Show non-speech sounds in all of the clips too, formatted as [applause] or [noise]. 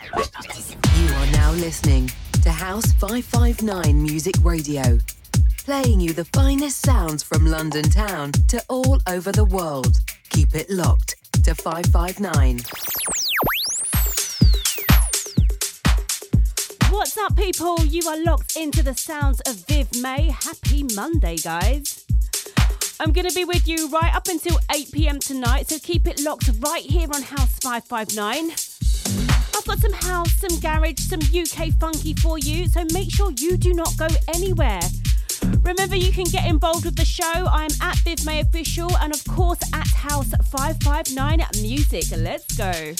You are now listening to House 559 Music Radio, playing you the finest sounds from London town to all over the world. Keep it locked to 559. What's up, people? You are locked into the sounds of Viv May. Happy Monday, guys. I'm going to be with you right up until 8 pm tonight, so keep it locked right here on House 559 got some house, some garage, some UK funky for you, so make sure you do not go anywhere. Remember, you can get involved with the show. I'm at Viv May Official and, of course, at House 559 Music. Let's go.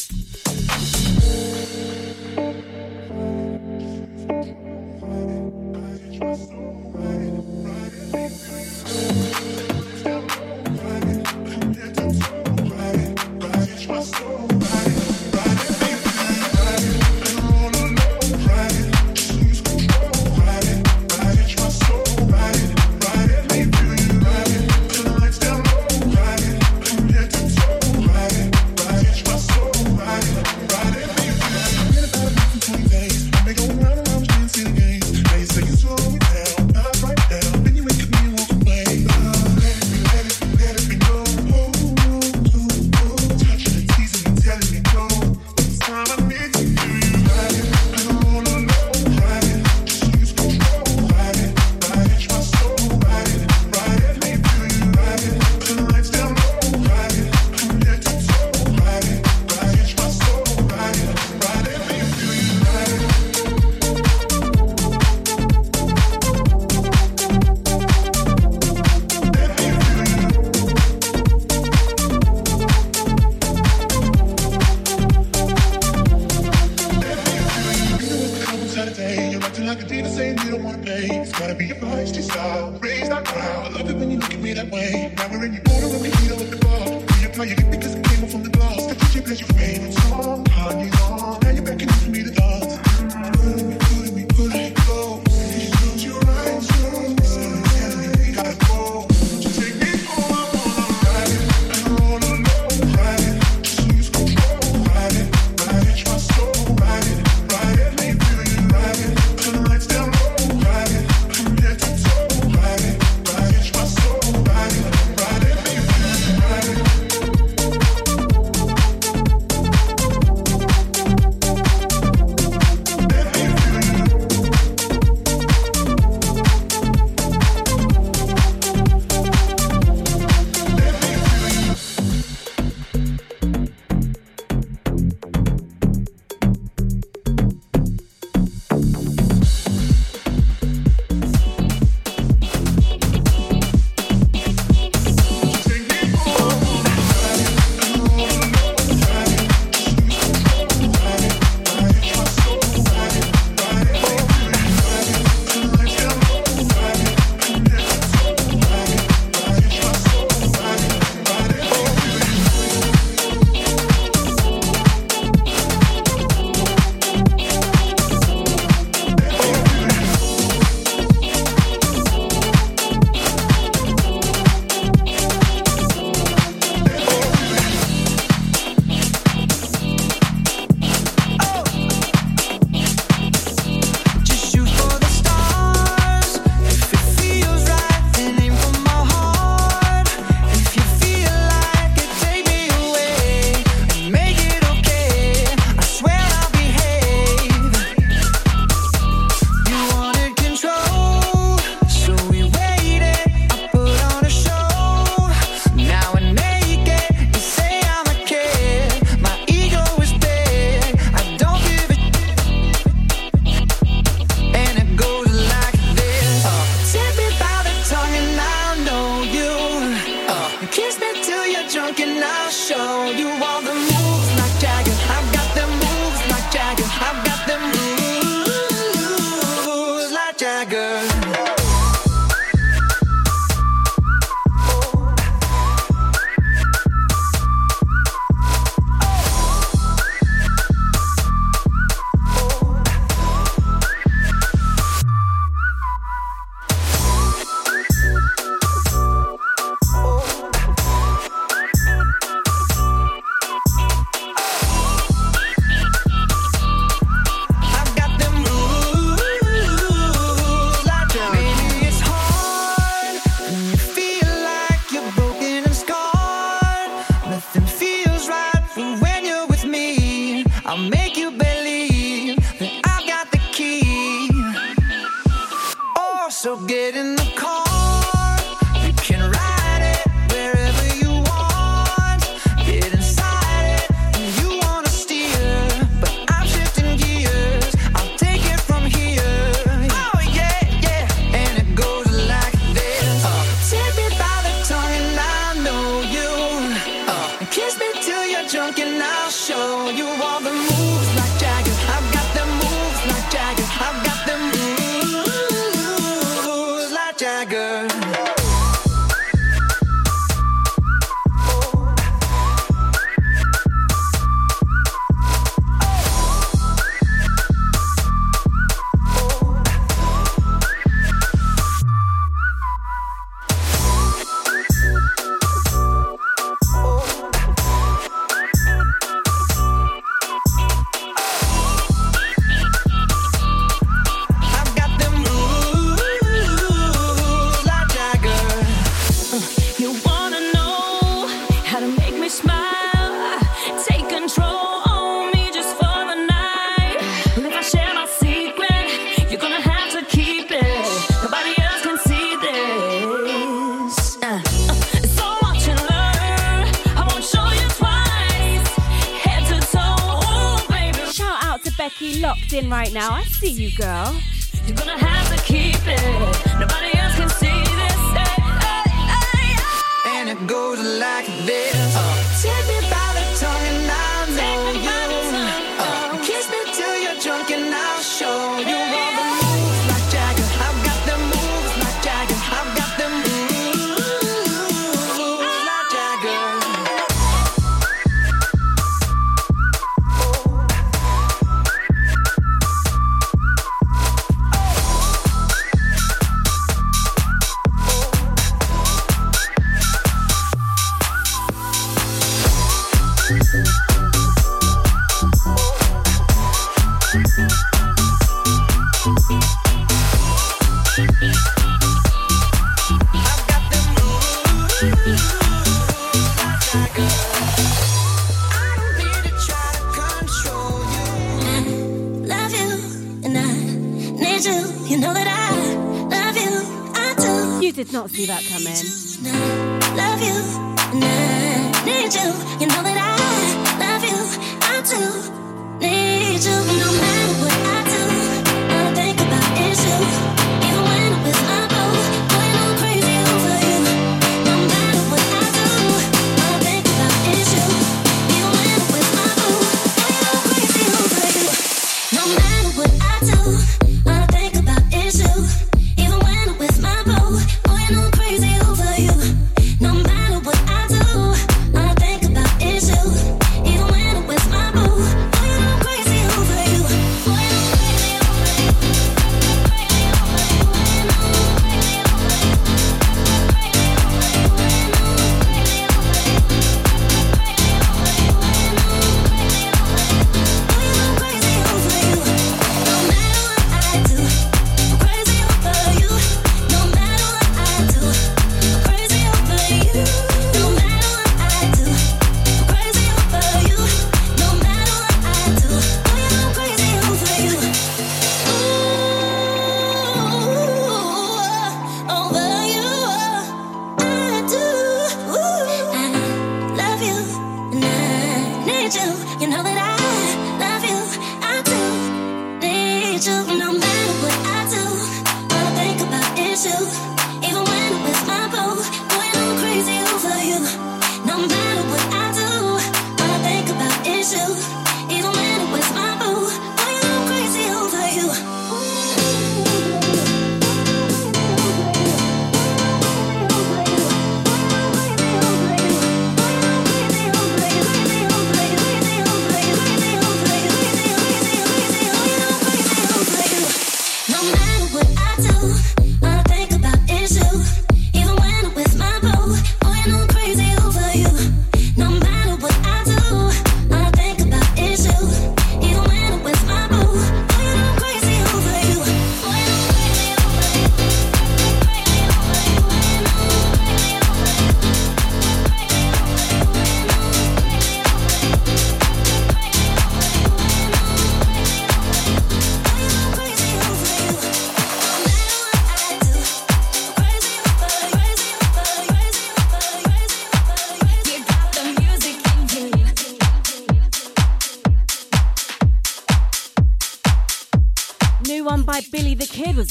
Over you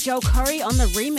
Joel Corry on the remix.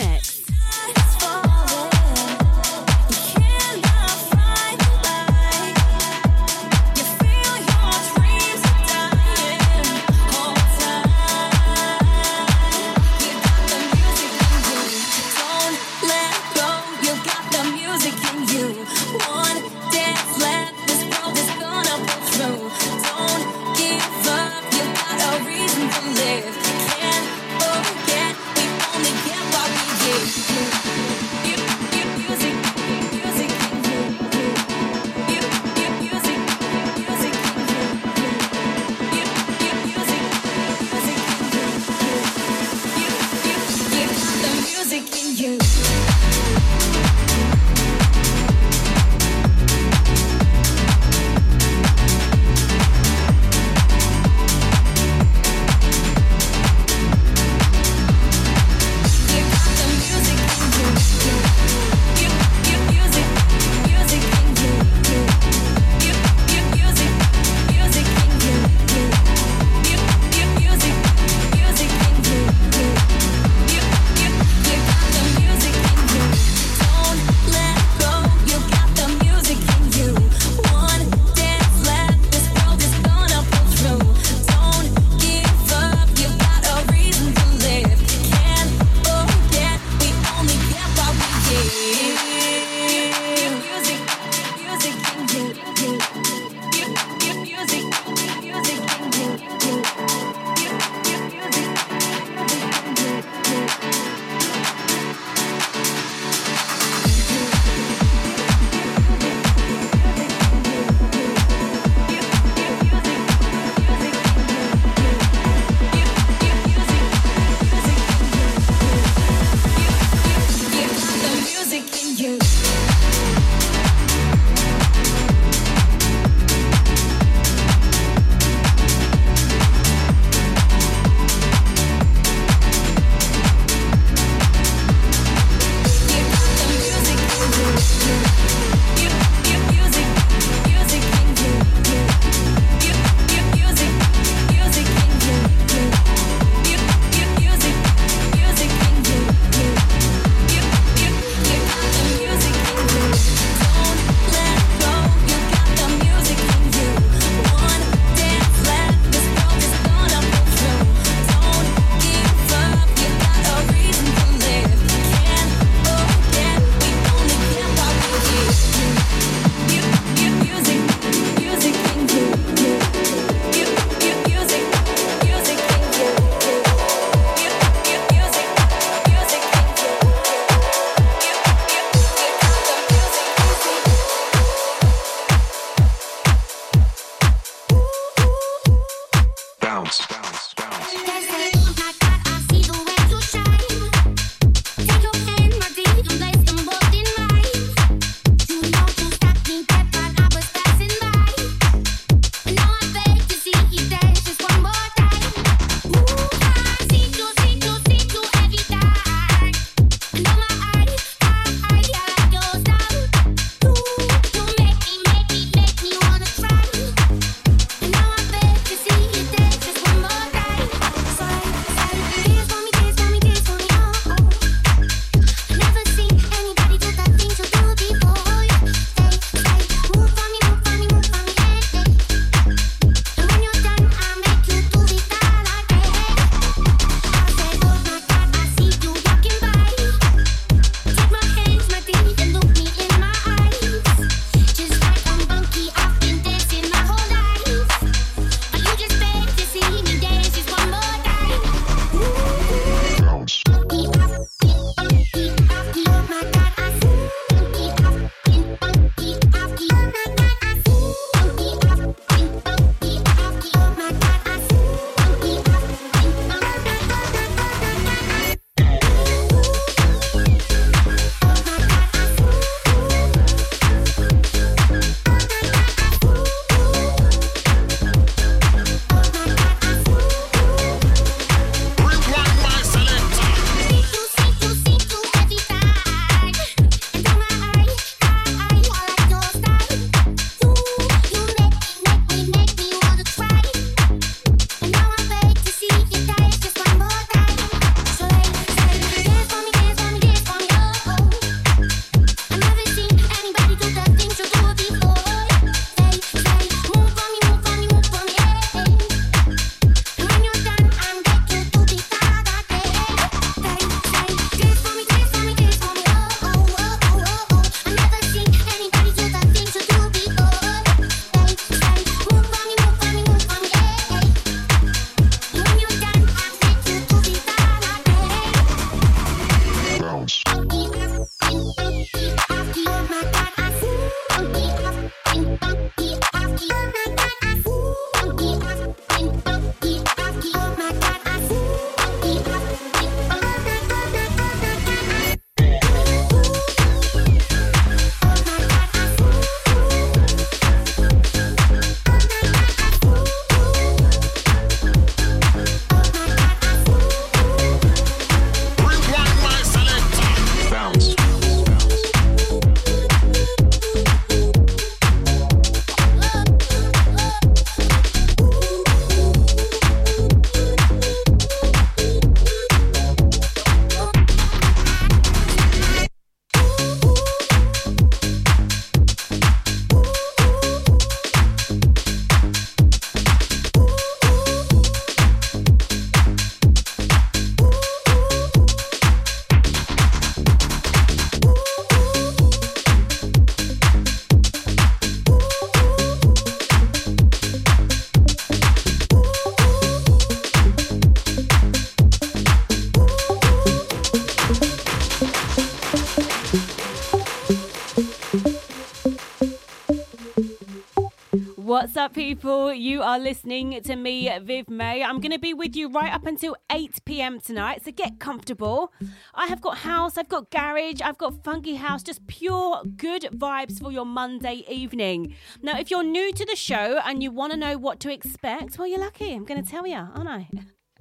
Up, people? You are listening to me, Viv May. I'm going to be with you right up until 8 pm tonight, so get comfortable. I have got house, I've got garage, I've got funky house, just pure good vibes for your Monday evening. Now, if you're new to the show and you want to know what to expect, well, you're lucky. I'm going to tell you, aren't I?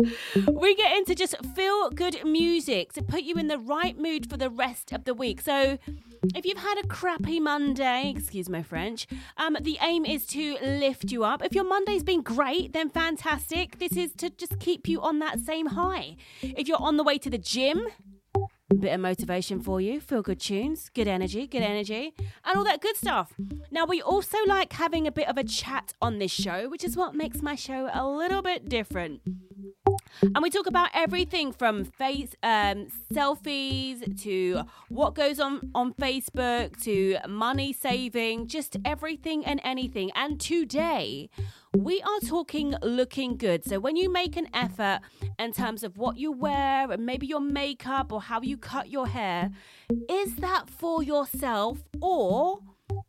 [laughs] we get into just feel good music to put you in the right mood for the rest of the week. So, if you've had a crappy Monday, excuse my French, um, the aim is to lift you up. If your Monday's been great, then fantastic. This is to just keep you on that same high. If you're on the way to the gym, a bit of motivation for you, feel good tunes, good energy, good energy, and all that good stuff. Now, we also like having a bit of a chat on this show, which is what makes my show a little bit different. And we talk about everything from face um, selfies to what goes on on Facebook to money saving, just everything and anything. And today we are talking looking good. So when you make an effort in terms of what you wear and maybe your makeup or how you cut your hair, is that for yourself or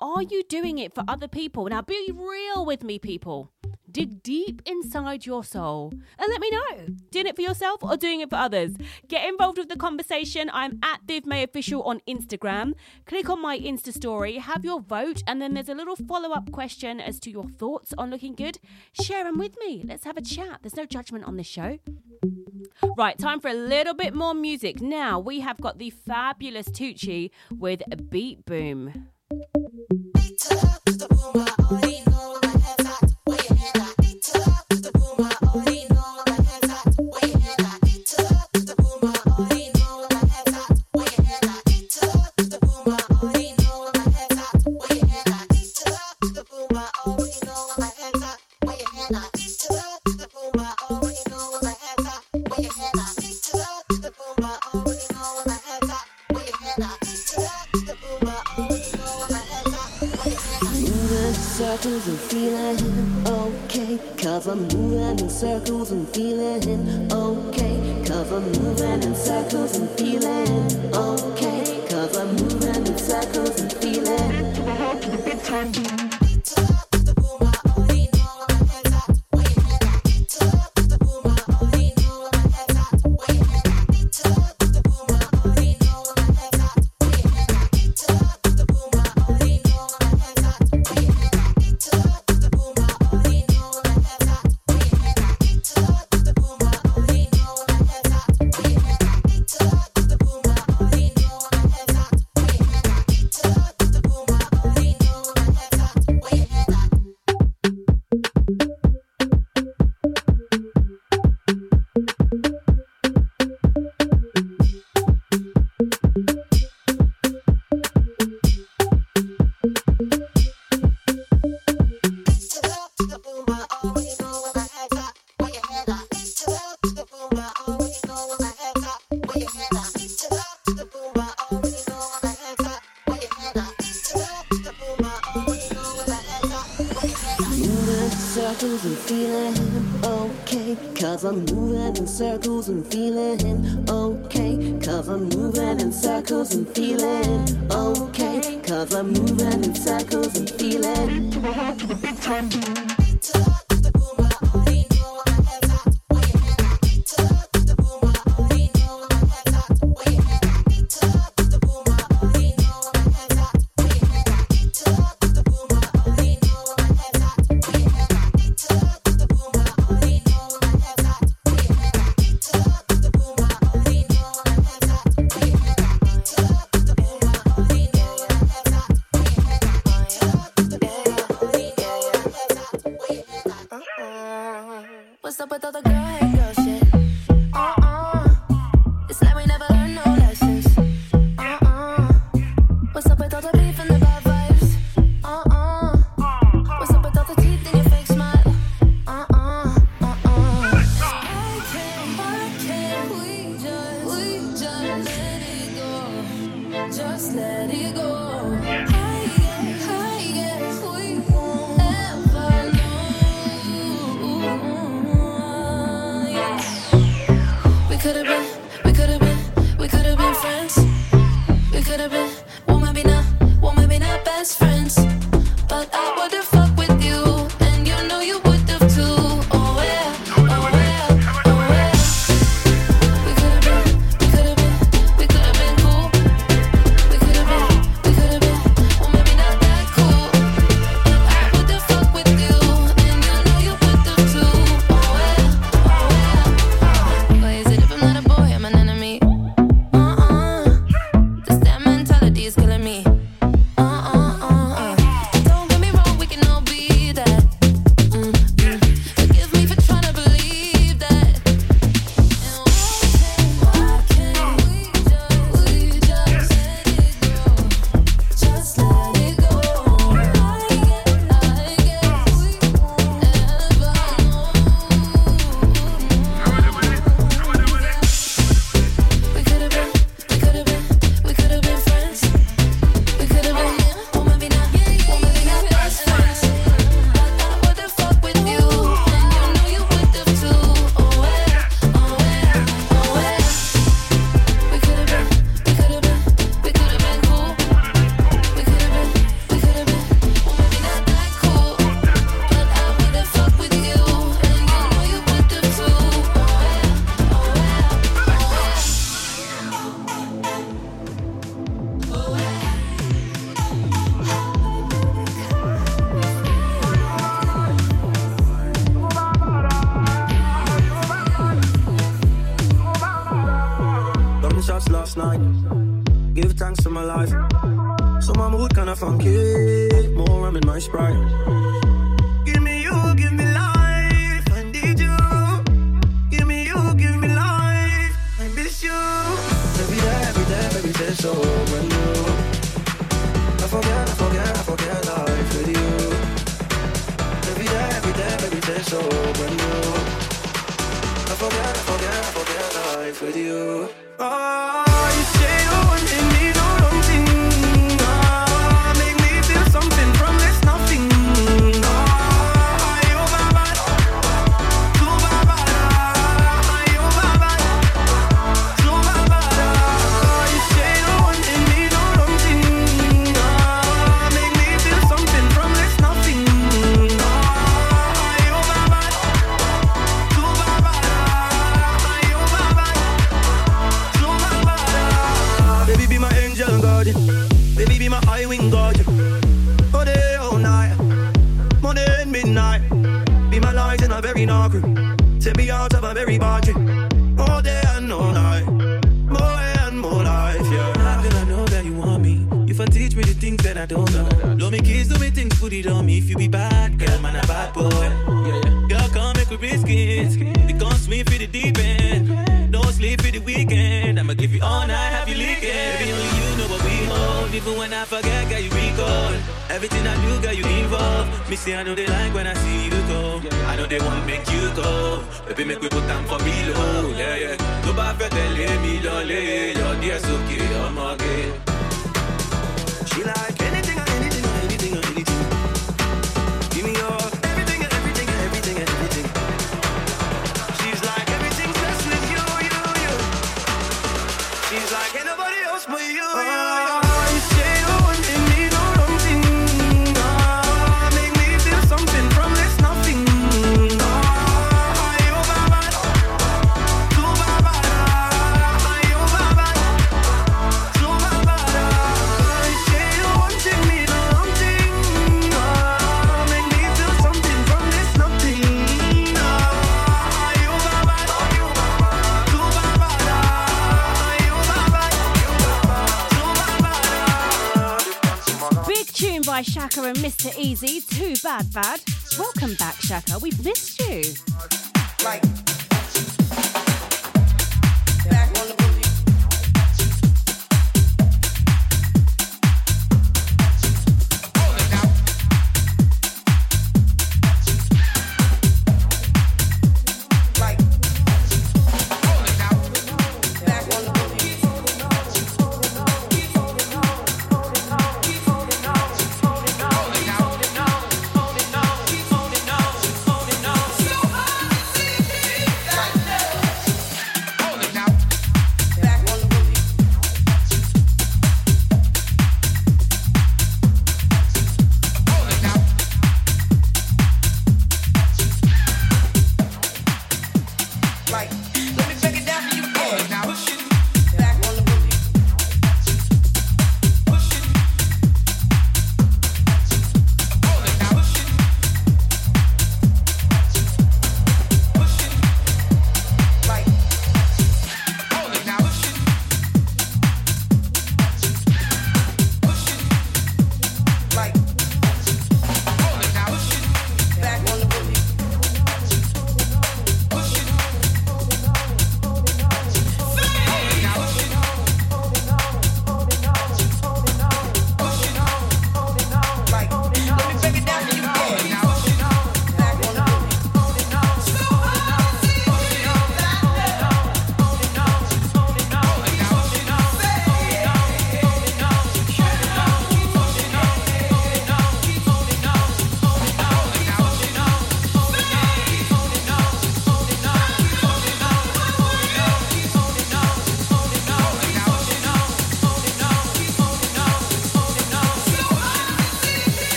are you doing it for other people? Now be real with me, people. Dig deep inside your soul and let me know. Doing it for yourself or doing it for others? Get involved with the conversation. I'm at Viv May Official on Instagram. Click on my Insta story, have your vote, and then there's a little follow up question as to your thoughts on looking good. Share them with me. Let's have a chat. There's no judgment on this show. Right, time for a little bit more music. Now we have got the fabulous Tucci with Beat Boom. Circles and feeling okay. Cause I'm moving in circles and best friends. But I wouldn't fuck with See, I don't know Love me kiss, do me things, put it on me if you be bad. Girl, man, a bad boy. Girl, come make we risk it. Because swim for the deep end. Don't sleep for the weekend. I'ma give you all night, have you leaking. Baby, only you know what we hold. Even when I forget, girl, you recall. Everything I do, girl, you involve. Me say I know they like when I see you go. I know they want make you go. Baby, make we put them for me low. Yeah, yeah. Tó bá fẹ́ tẹ̀lé mi lọlé, yọ díẹ̀ sókè ọmọge. She like by Shaka and Mr. Eazi. Too bad, bad. Welcome back, Shaka. We've missed you. Like.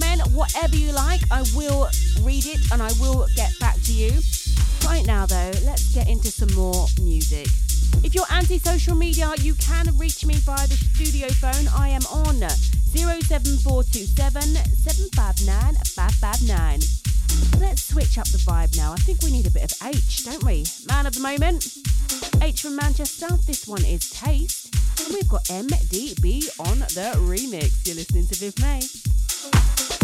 Comment, whatever you like. I will read it and I will get back to you. Right now, though, let's get into some more music. If you're anti social media, you can reach me via the studio phone. I am on 07427 759 559. Let's switch up the vibe now. I think we need a bit of Aitch, don't we? Man of the moment. Aitch from Manchester. This one is Taste. And we've got MDB on the remix. You're listening to Viv May.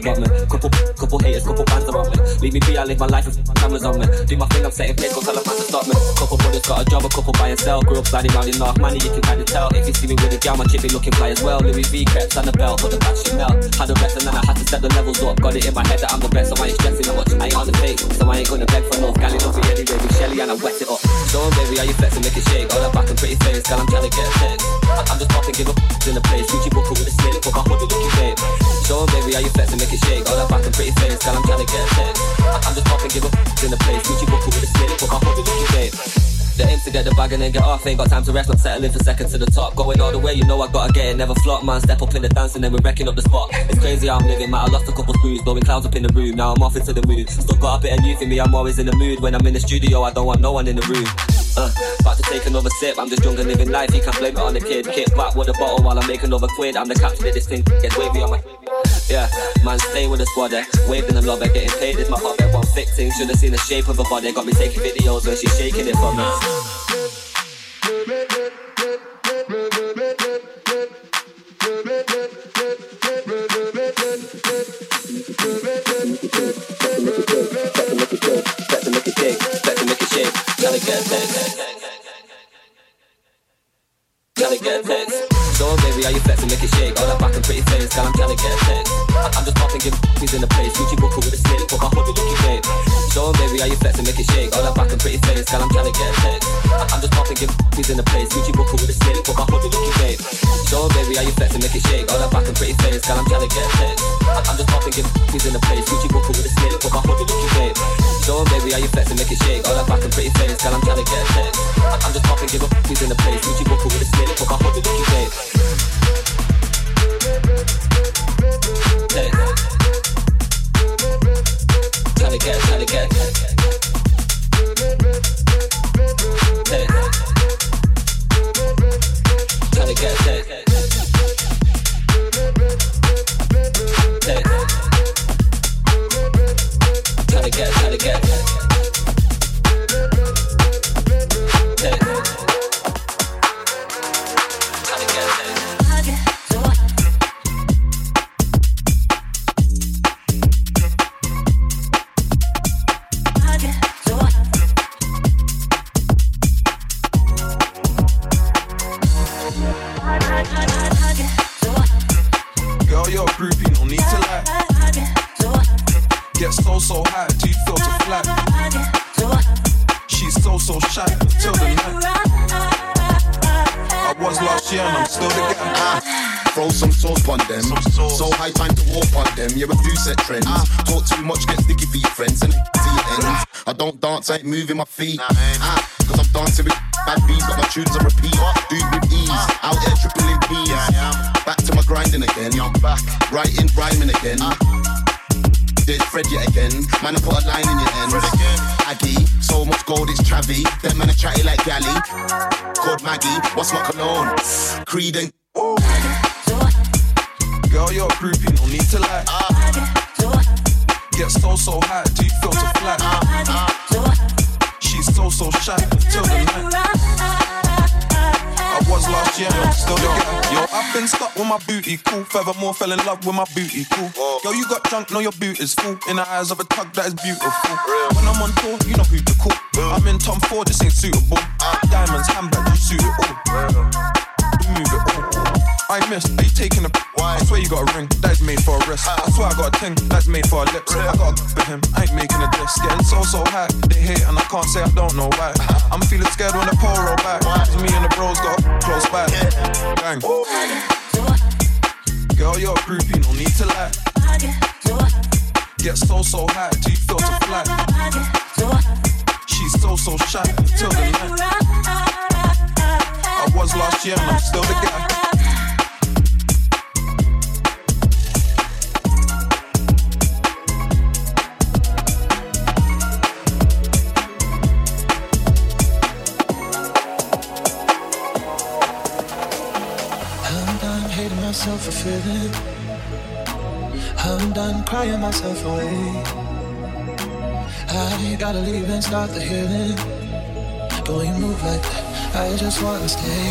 family me. Couple, couple haters, couple fans around me. Leave me be, I live my life with cameras on me. Do my thing, I'm setting pace, go tell a man to stop me. Couple brothers got a job, a couple buy and sell. Grew up sliding round in North Manny, you can kinda tell. If you see me with a gal, my chick be looking fly as well. Louis V creps and a belt, but the back Chanel. Had a rest and then I had to step the levels up. Got it in my head that I'm the best, so I ain't stressing that much. I ain't on the fake, so I ain't gonna beg for love. Gal, it love me anyway with Shelly and I wet it up. 'em, baby, how you flexing, make it shake. All that back and pretty face, girl, I'm trying to get a text. I'm just popping, give up in the place. Gucci buckle with a slip, put my hoodie looking babe. Go baby, are you flexing? Make it shake. All that back pretty face, girl, I'm trying to get a. I'm just popping, give up in the place. Gucci buckle with a snake, put my body looking babe. The aim's to get the bag and then get off. Ain't got time to rest, I'm settling for seconds to the top. Going all the way, you know I gotta get it. Never flop, man. Step up in the dance and then we're wrecking up the spot. It's crazy how I'm living, man. I lost a couple screws, blowing clouds up in the room. Now I'm off into the mood. Still got a bit of youth in me, I'm always in the mood. When I'm in the studio, I don't want no one in the room. Uh, about to take another sip. I'm just drunk and living life. You can't blame it on the kid. Kick back with a bottle while I make another quid. I'm the captain of this thing. Gets wavy on my. Yeah, man, stay with the squad, eh? Waving and love, eh? Getting paid is my hobby. One thick thing, should've seen the shape of her body. Got me taking videos when she's shaking it for me. Furthermore, fell in love with my booty, cool. Girl, you got drunk, know your boot is full. In the eyes of a tug that is beautiful. When I'm on tour, you know who to call. I'm in Tom Ford, this ain't suitable. Diamonds, handbag, you suit it all. You move it all. I miss, are you taking a Why? I swear you got a ring, that's made for a wrist. I swear I got a ting, that's made for a lips. I got a with him, I ain't making a diss. Getting so, so high, they hate and I can't say I don't know why. I'm feeling scared when the pole roll back. Cause me and the bros got close by. Bang. Girl, myself away. I gotta leave and start the healing. But when you move like that, I just wanna stay.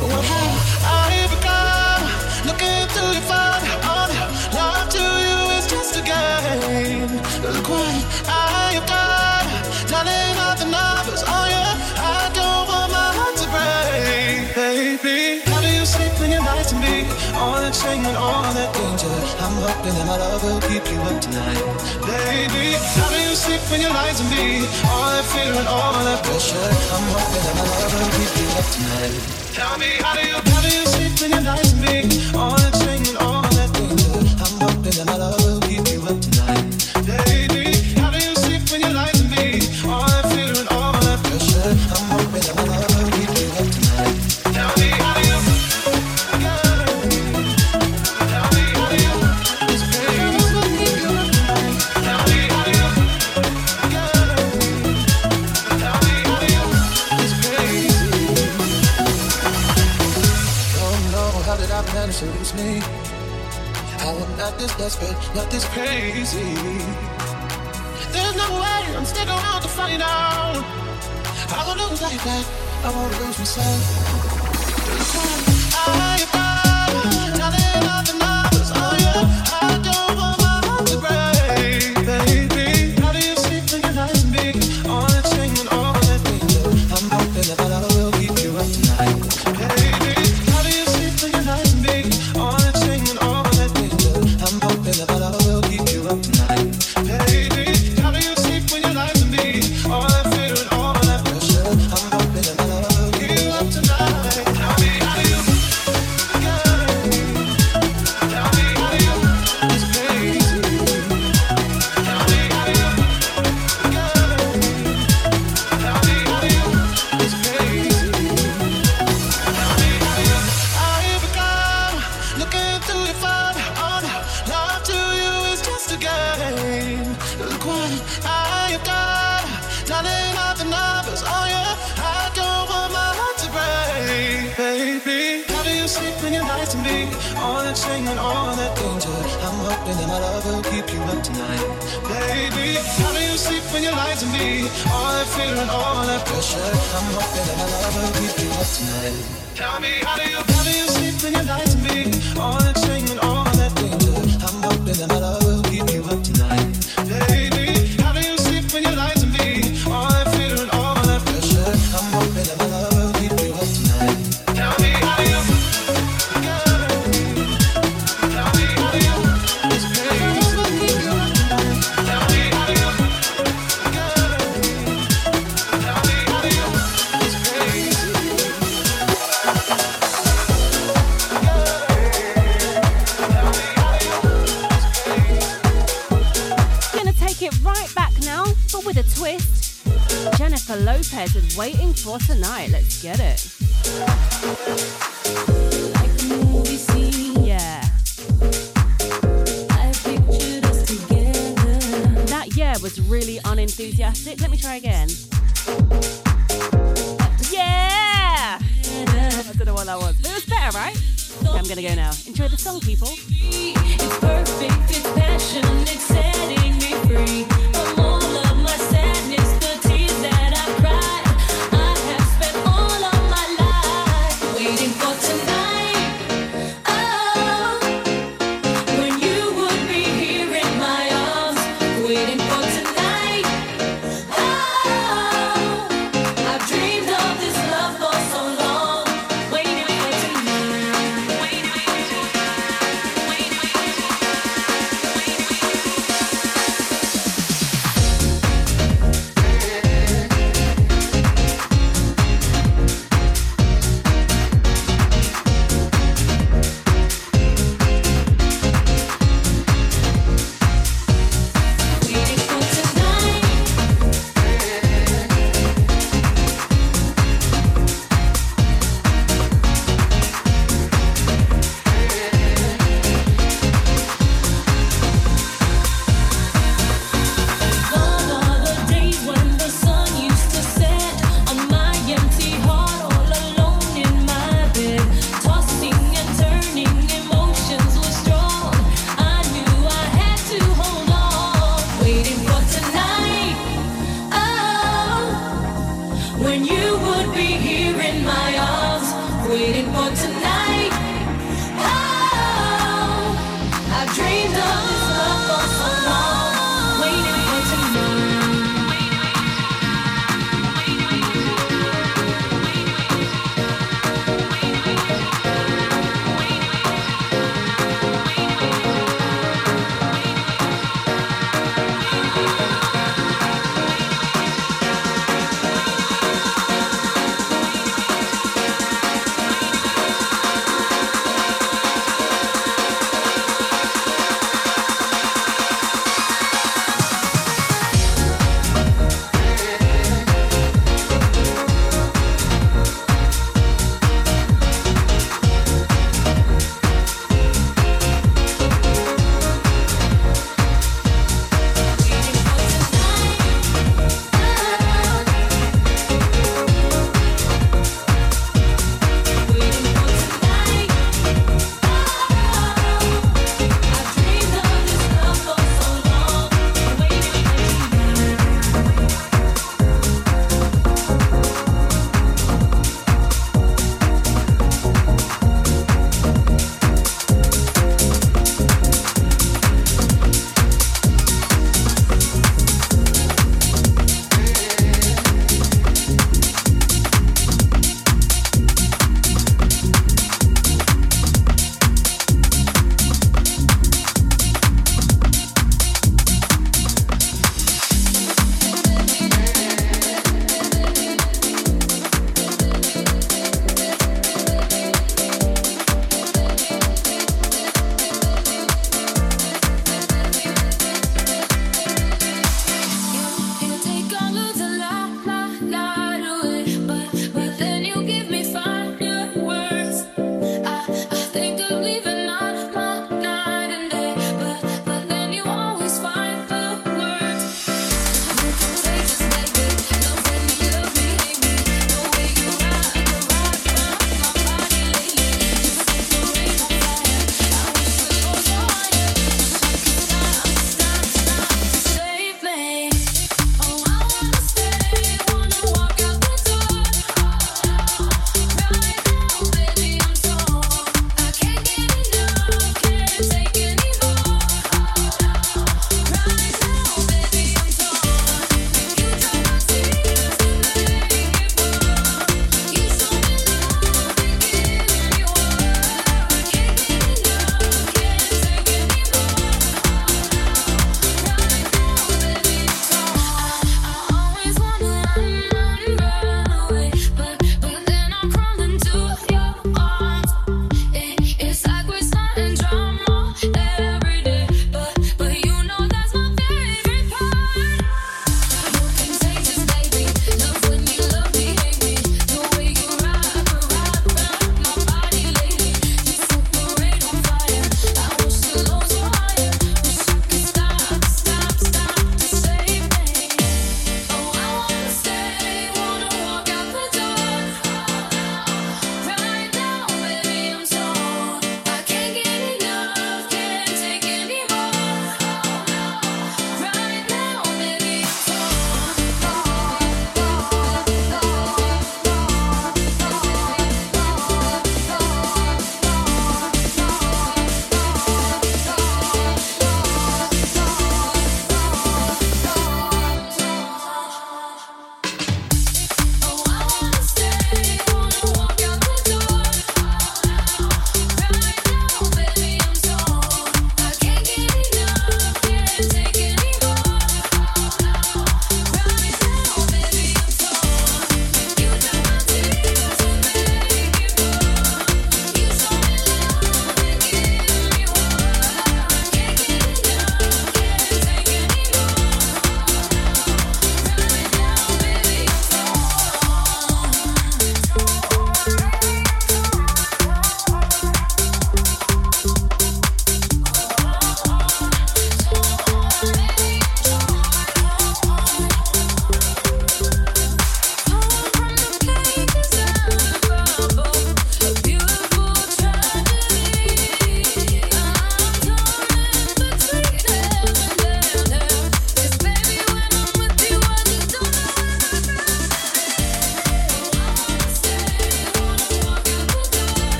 What have I become? Looking through your phone, the love to you is just a game. Look what I have done, telling all the numbers on you. I don't want my heart to break, baby. How do you sleep when you're lying to me? All that shame and all that danger. Hoping that my love will keep you up tonight, baby. How do you sleep when you're lying to me? All that fear and all that pressure. I'm hoping that my love will keep you up tonight. Tell me how do you how do you sleep when you're lying to me? All that shame and all that danger. I'm hoping that my love There's no way I'm sticking around to find out. I won't lose like that. I won't lose myself. I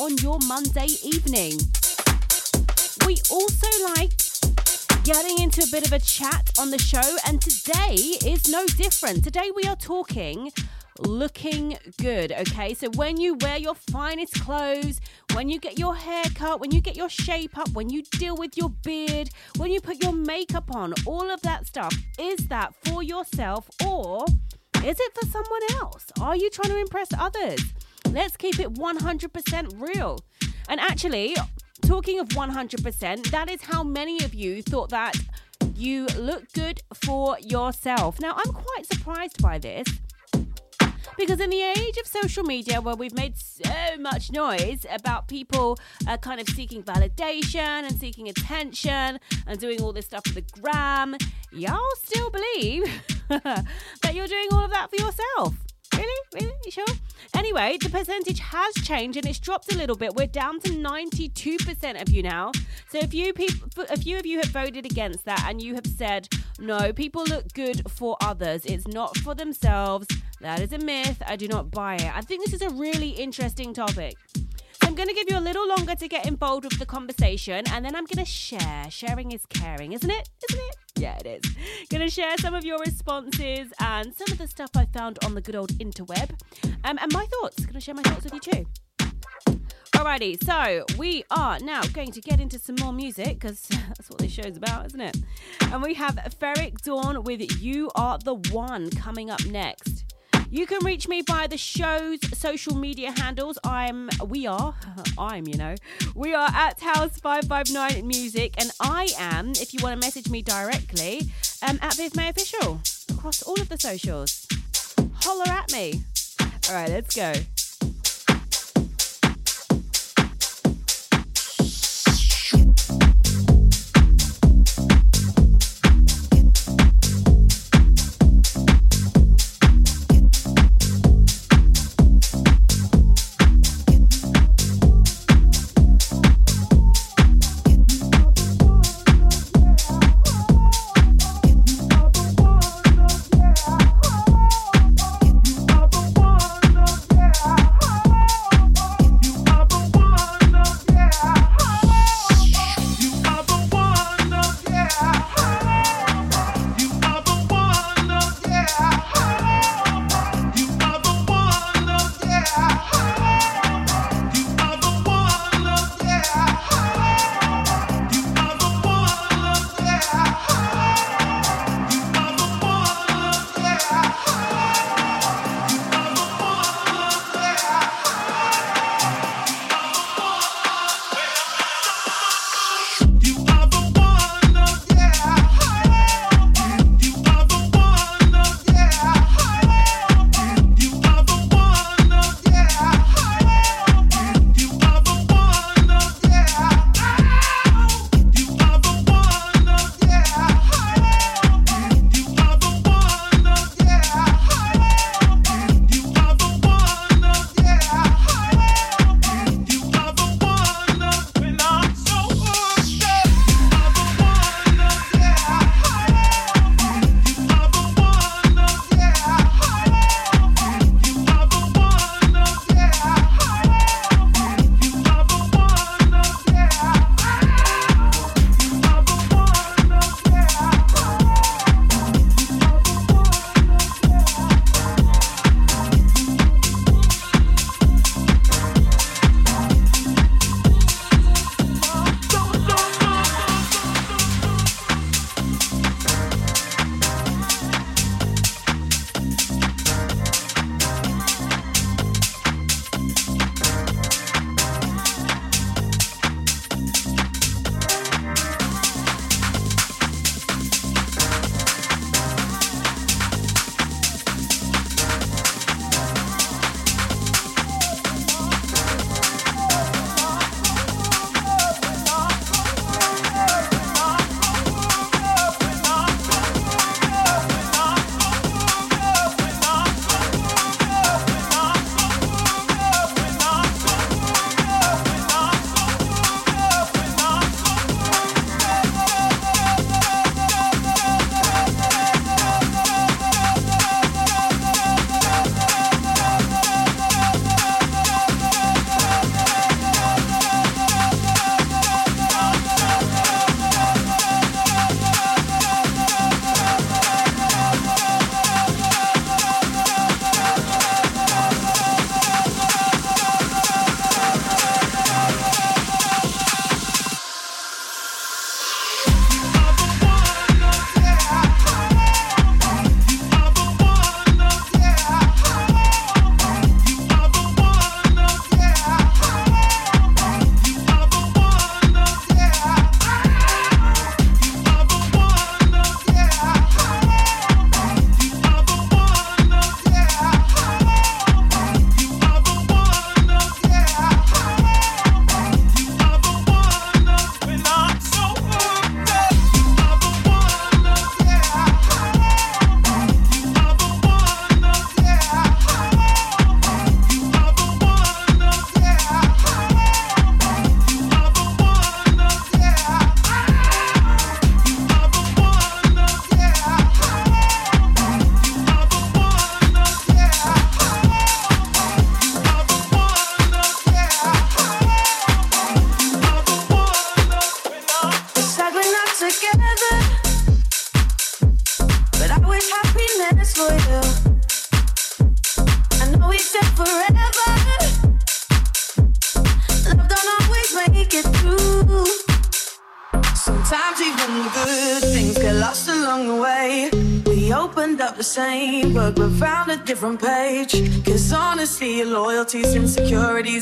on your Monday evening. We also like getting into a bit of a chat on the show, and today is no different. Today we are talking looking good, okay? So when you wear your finest clothes, when you get your hair cut, when you get your shape up, when you deal with your beard, when you put your makeup on, all of that stuff, is that for yourself or is it for someone else? Are you trying to impress others? Let's keep it 100% real. And actually, talking of 100%, that is how many of you thought that you look good for yourself. Now, I'm quite surprised by this because in the age of social media where we've made so much noise about people uh, kind of seeking validation and seeking attention and doing all this stuff for the gram y'all still believe [laughs] that you're doing all of that for yourself Really? Really? You sure? Anyway, the percentage has changed and it's dropped a little bit. We're down to 92% of you now. So if you people a few of you have voted against that and you have said, "No, people look good for others. It's not for themselves." That is a myth. I do not buy it. I think this is a really interesting topic. Going to give you a little longer to get involved with the conversation and then I'm going to share. Sharing is caring, isn't it? Isn't it? Yeah, it is. Going to share some of your responses and some of the stuff I found on the good old interweb um, and my thoughts. Going to share my thoughts with you too. Alrighty, so we are now going to get into some more music because [laughs] that's what this show's about, isn't it? And we have Ferric Dawn with You Are the One coming up next. You can reach me by the show's social media handles. I'm, we are, [laughs] I'm, you know, we are at House559 Music, and I am, if you want to message me directly, um, at Viv May Official across all of the socials. Holler at me. All right, let's go.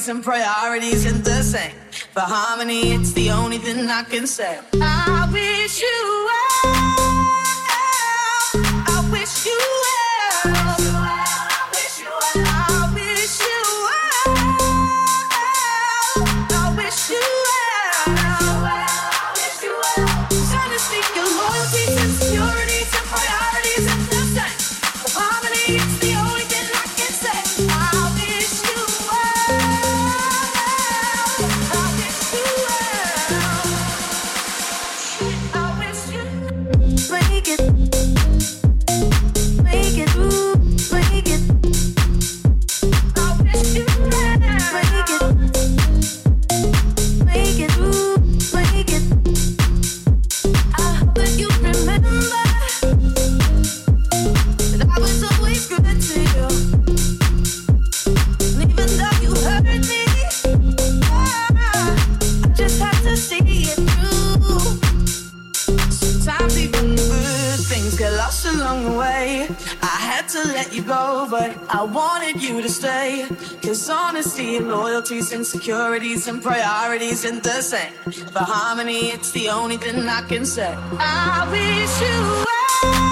and priorities in the same. For harmony, it's the only thing I can say. lost along the way. I had to let you go, but I wanted you to stay. Cause honesty and loyalties, insecurities and priorities and the same. For harmony, it's the only thing I can say. I wish you well.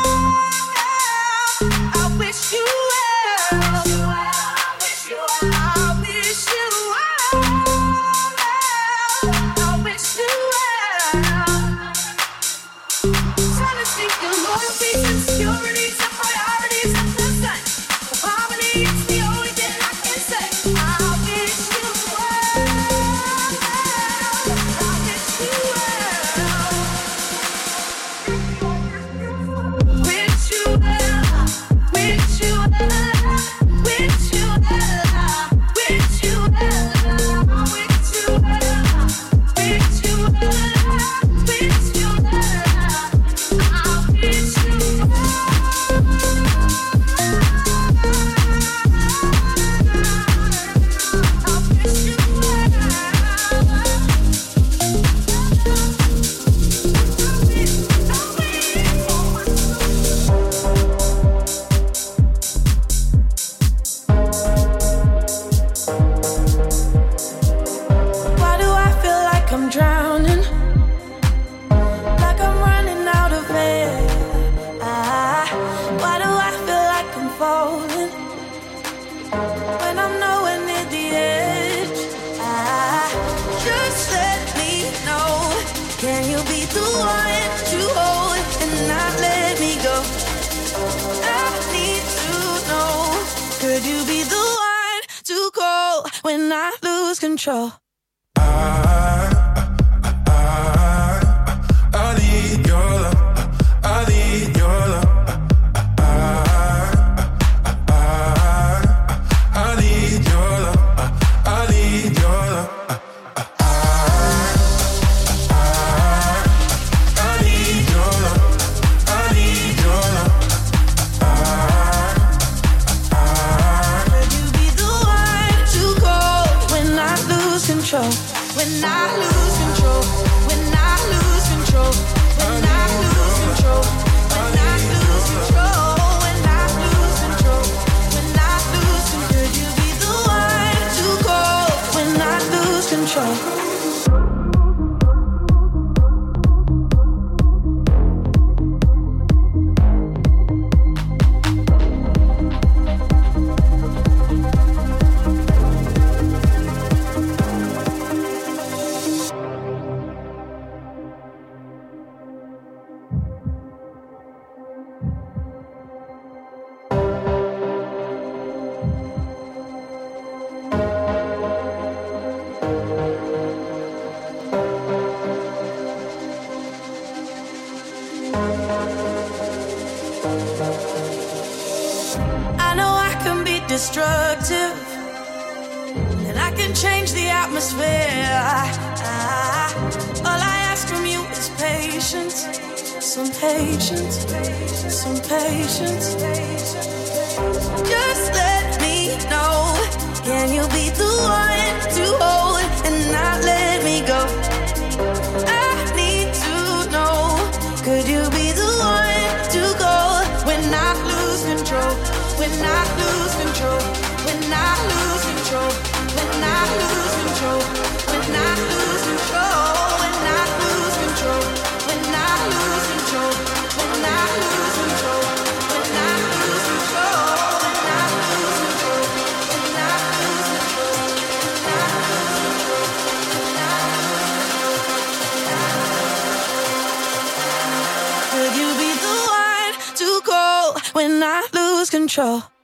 Control.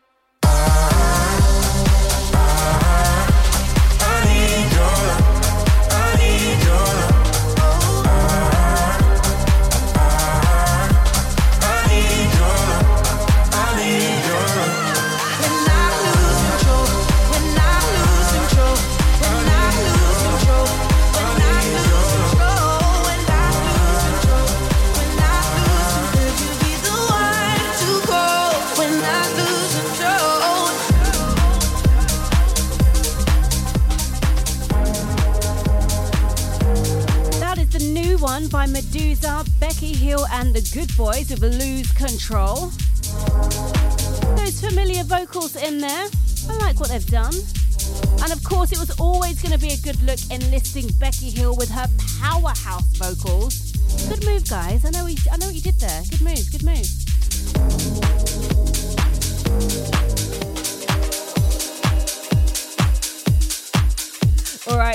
Becky Hill, and the Goodboys with Lose Control. Those familiar vocals in there. I like what they've done. And of course, it was always going to be a good look enlisting Becky Hill with her powerhouse vocals. Good move, guys. I know, we, I know what you did there. Good move, good move.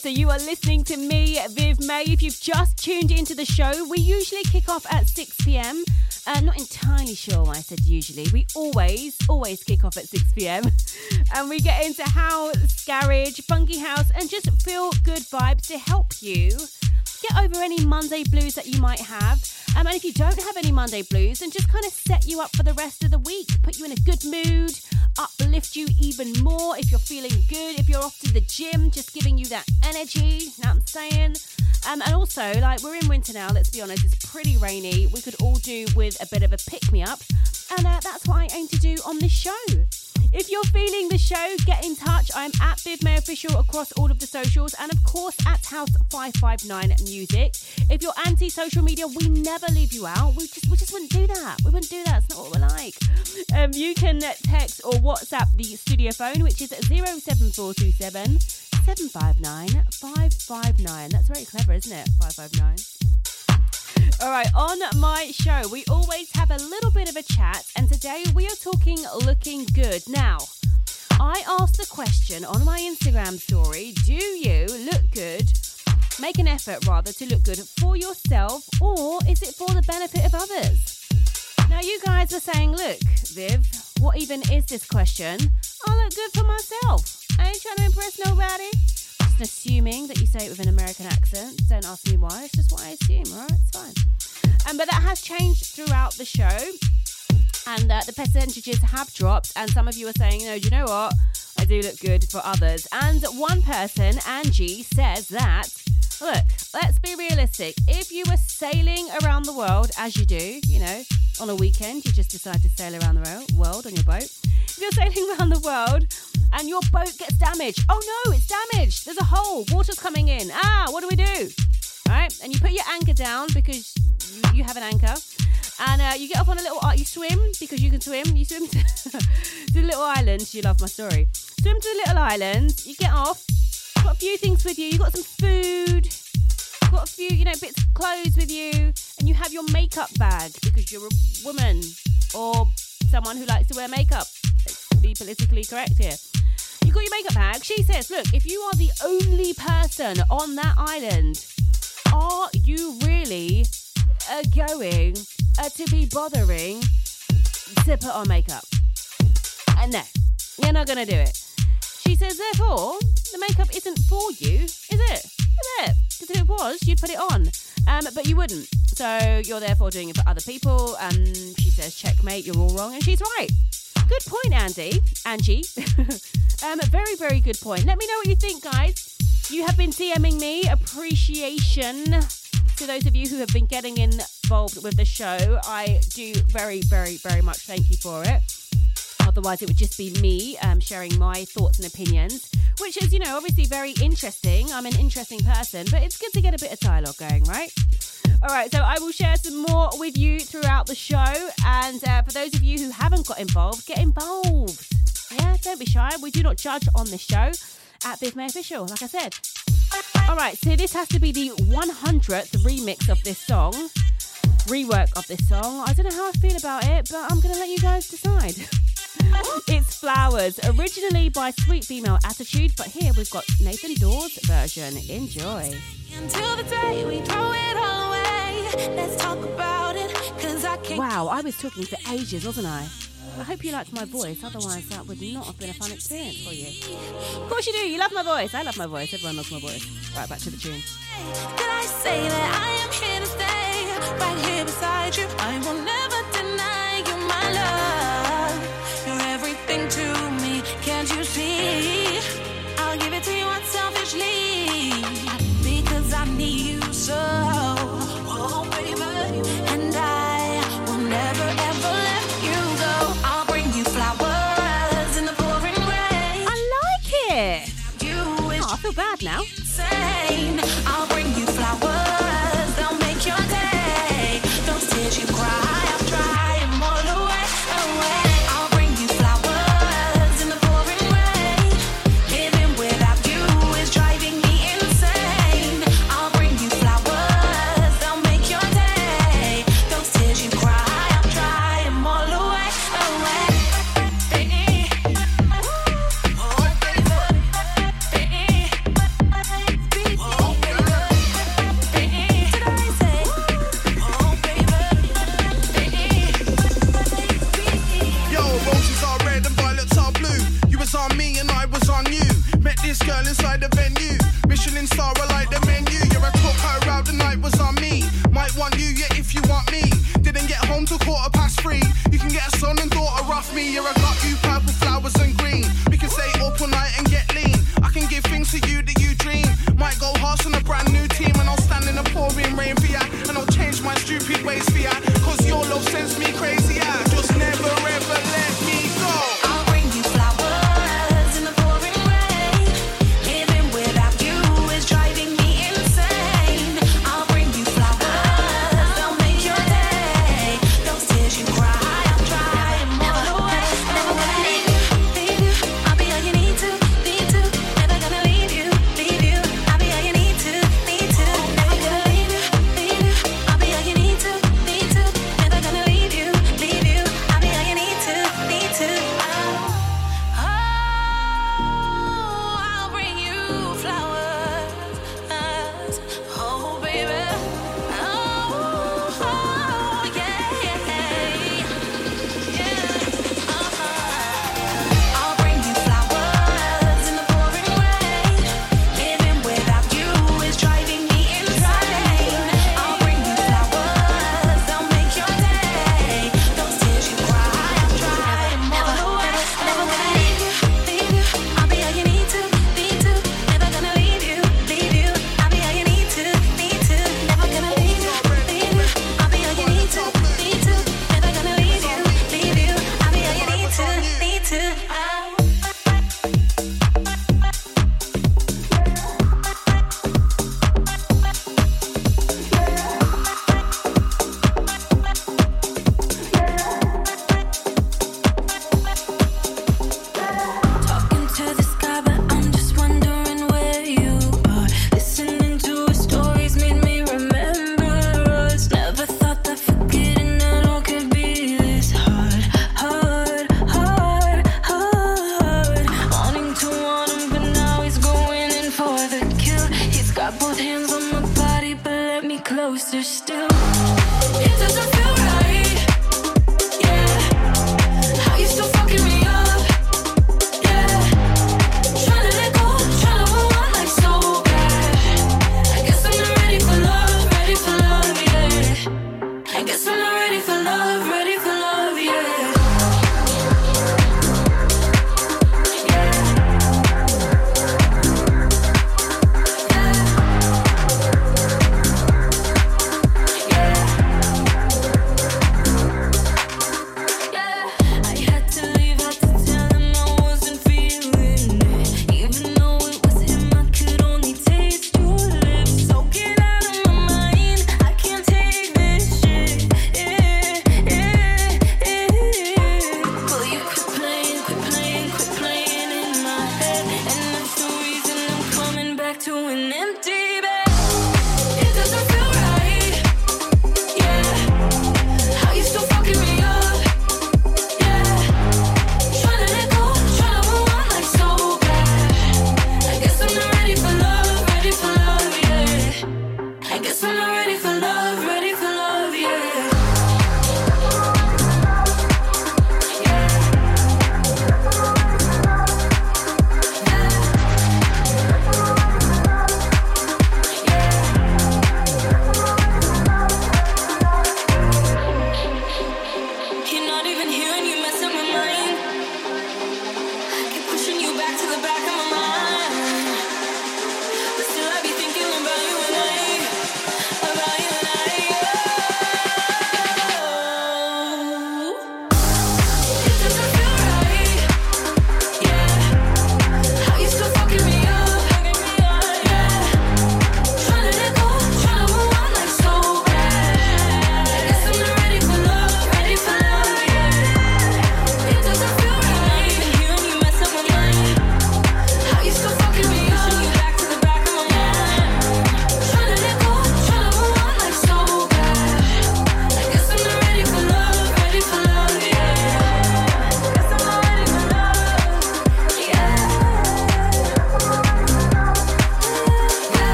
So you are listening to me, Viv May. If you've just tuned into the show, we usually kick off at 6 pm. Uh, not entirely sure why I said usually. We always, always kick off at 6 pm. [laughs] And we get into house, garage, funky house, and just feel good vibes to help you get over any Monday blues that you might have. Um, and if you don't have any Monday blues, then just kind of set you up for the rest of the week, put you in a good mood, uplift you even more if you're feeling good. If you're off to the gym, just giving you that energy. You know what I'm saying? Um, and also, like, we're in winter now, let's be honest, it's pretty rainy. We could all do with a bit of a pick me up. And uh, that's what I aim to do on this show. If you're feeling the show, get in touch. I'm at Viv May Official across all of the socials and, of course, at House559 Music. If you're anti social media, we never leave you out. We just, we just wouldn't do that. We wouldn't do that. It's not what we're like. Um, you can text or WhatsApp the studio phone, which is 07427 759 559. That's very clever, isn't it? 559. All right, on my show, we always have a little bit of a chat, and today we are talking looking good. Now, I asked the question on my Instagram story Do you look good? Make an effort rather to look good for yourself, or is it for the benefit of others? Now, you guys are saying, Look, Viv, what even is this question? I look good for myself. I ain't trying to impress nobody. Just assuming that you say it with an American accent. Don't ask me why, it's just what I assume, alright? It's fine. Um, but that has changed throughout the show, and uh, the percentages have dropped. And some of you are saying, no, do you know what? I do look good for others. And one person, Angie, says that, look, let's be realistic. If you were sailing around the world, as you do, you know, on a weekend, you just decide to sail around the world on your boat. If you're [laughs] sailing around the world and your boat gets damaged, oh no, it's damaged. There's a hole, water's coming in. Ah, what do we do? Right? And you put your anchor down because you, have an anchor. And uh, you get up on a little, uh, you swim because you can swim. You swim to, [laughs] to the little island. You love my story. Swim to the little island. You get off. Got a few things with you. You got some food. Got a few, you know, bits of clothes with you, and you have your makeup bag because you're a woman or someone who likes to wear makeup. Let's be politically correct here. You got your makeup bag. She says, look, if you are the only person on that island, are you really uh, going uh, to be bothering to put on makeup? Uh, no, you're not going to do it. She says, therefore, the makeup isn't for you, is it? Is it? Because if it was, you'd put it on. Um, but you wouldn't. So you're therefore doing it for other people. And she says, checkmate, you're all wrong. And she's right. Good point, Andy. Angie. [laughs] um, very, very good point. Let me know what you think, guys. You have been DMing me appreciation to those of you who have been getting involved with the show. I do very, very, very much thank you for it. Otherwise, it would just be me um, sharing my thoughts and opinions, which is, you know, obviously very interesting. I'm an interesting person, but it's good to get a bit of dialogue going, right? All right, so I will share some more with you throughout the show. And uh, for those of you who haven't got involved, get involved. Yeah, don't be shy. We do not judge on this show at Viv May Official, like I said. All right, so this has to be the 100th remix of this song, rework of this song. I don't know how I feel about it, but I'm going to let you guys decide. [laughs] it's Flowers, originally by Sweet Female Attitude, but here we've got Nathan Dawes' version. Enjoy. It, wow, I was talking for ages, wasn't I? I hope you liked my voice, otherwise that would not have been a fun experience for you. Of course you do, you love my voice. I love my voice, everyone loves my voice. Right, back to the tune. Right here beside you? I will never deny you my love. I'll give it to you unselfishly because I need you so. girl inside the venue. Michelin star, I like the menu. You're a cook, her out, the night was on me. Might want you, yeah, if you want me. Didn't get home till quarter past three. You can get a son and daughter off me. You're a got you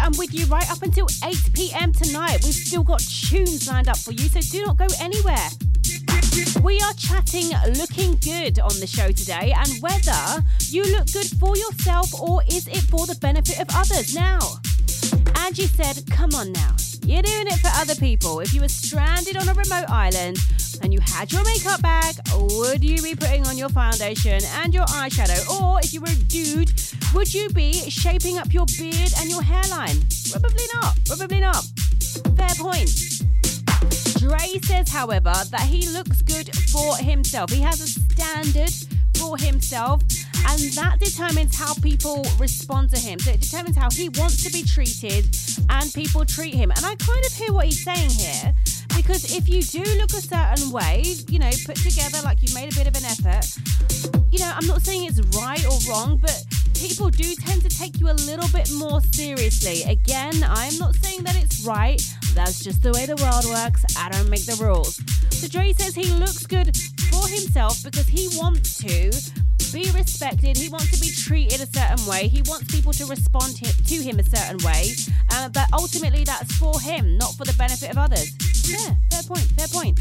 I'm with you right up until 8 pm tonight. We've still got tunes lined up for you, so do not go anywhere. We are chatting looking good on the show today and whether you look good for yourself or is it for the benefit of others. Now, Angie said, Come on now, you're doing it for other people. If you were stranded on a remote island and you had your makeup bag, would you be putting on your foundation and your eyeshadow? Or if you were a dude, would you be shaping up your beard and your hairline? Probably not. Probably not. Fair point. Dre says, however, that he looks good for himself. He has a standard for himself, and that determines how people respond to him. So it determines how he wants to be treated and people treat him. And I kind of hear what he's saying here. Because if you do look a certain way, you know, put together like you've made a bit of an effort, you know, I'm not saying it's right or wrong, but people do tend to take you a little bit more seriously. Again, I'm not saying that it's right. That's just the way the world works. I don't make the rules. So Dre says he looks good for himself because he wants to be respected. He wants to be treated a certain way. He wants people to respond to him a certain way. Uh, but ultimately, that's for him, not for the benefit of others. Yeah, fair point, fair point.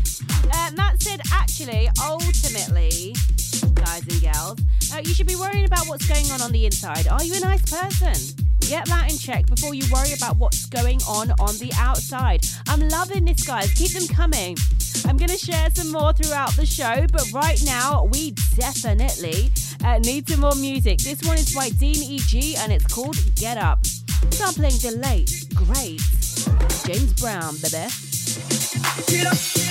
Uh, Matt said, actually, ultimately, guys and gals, uh, you should be worrying about what's going on on the inside. Are you a nice person? Get that in check before you worry about what's going on on the outside. I'm loving this, guys. Keep them coming. I'm going to share some more throughout the show, but right now, we definitely uh, need some more music. This one is by Dean E.G. and it's called Get Up. Sampling the late, great James Brown, baby. Get up.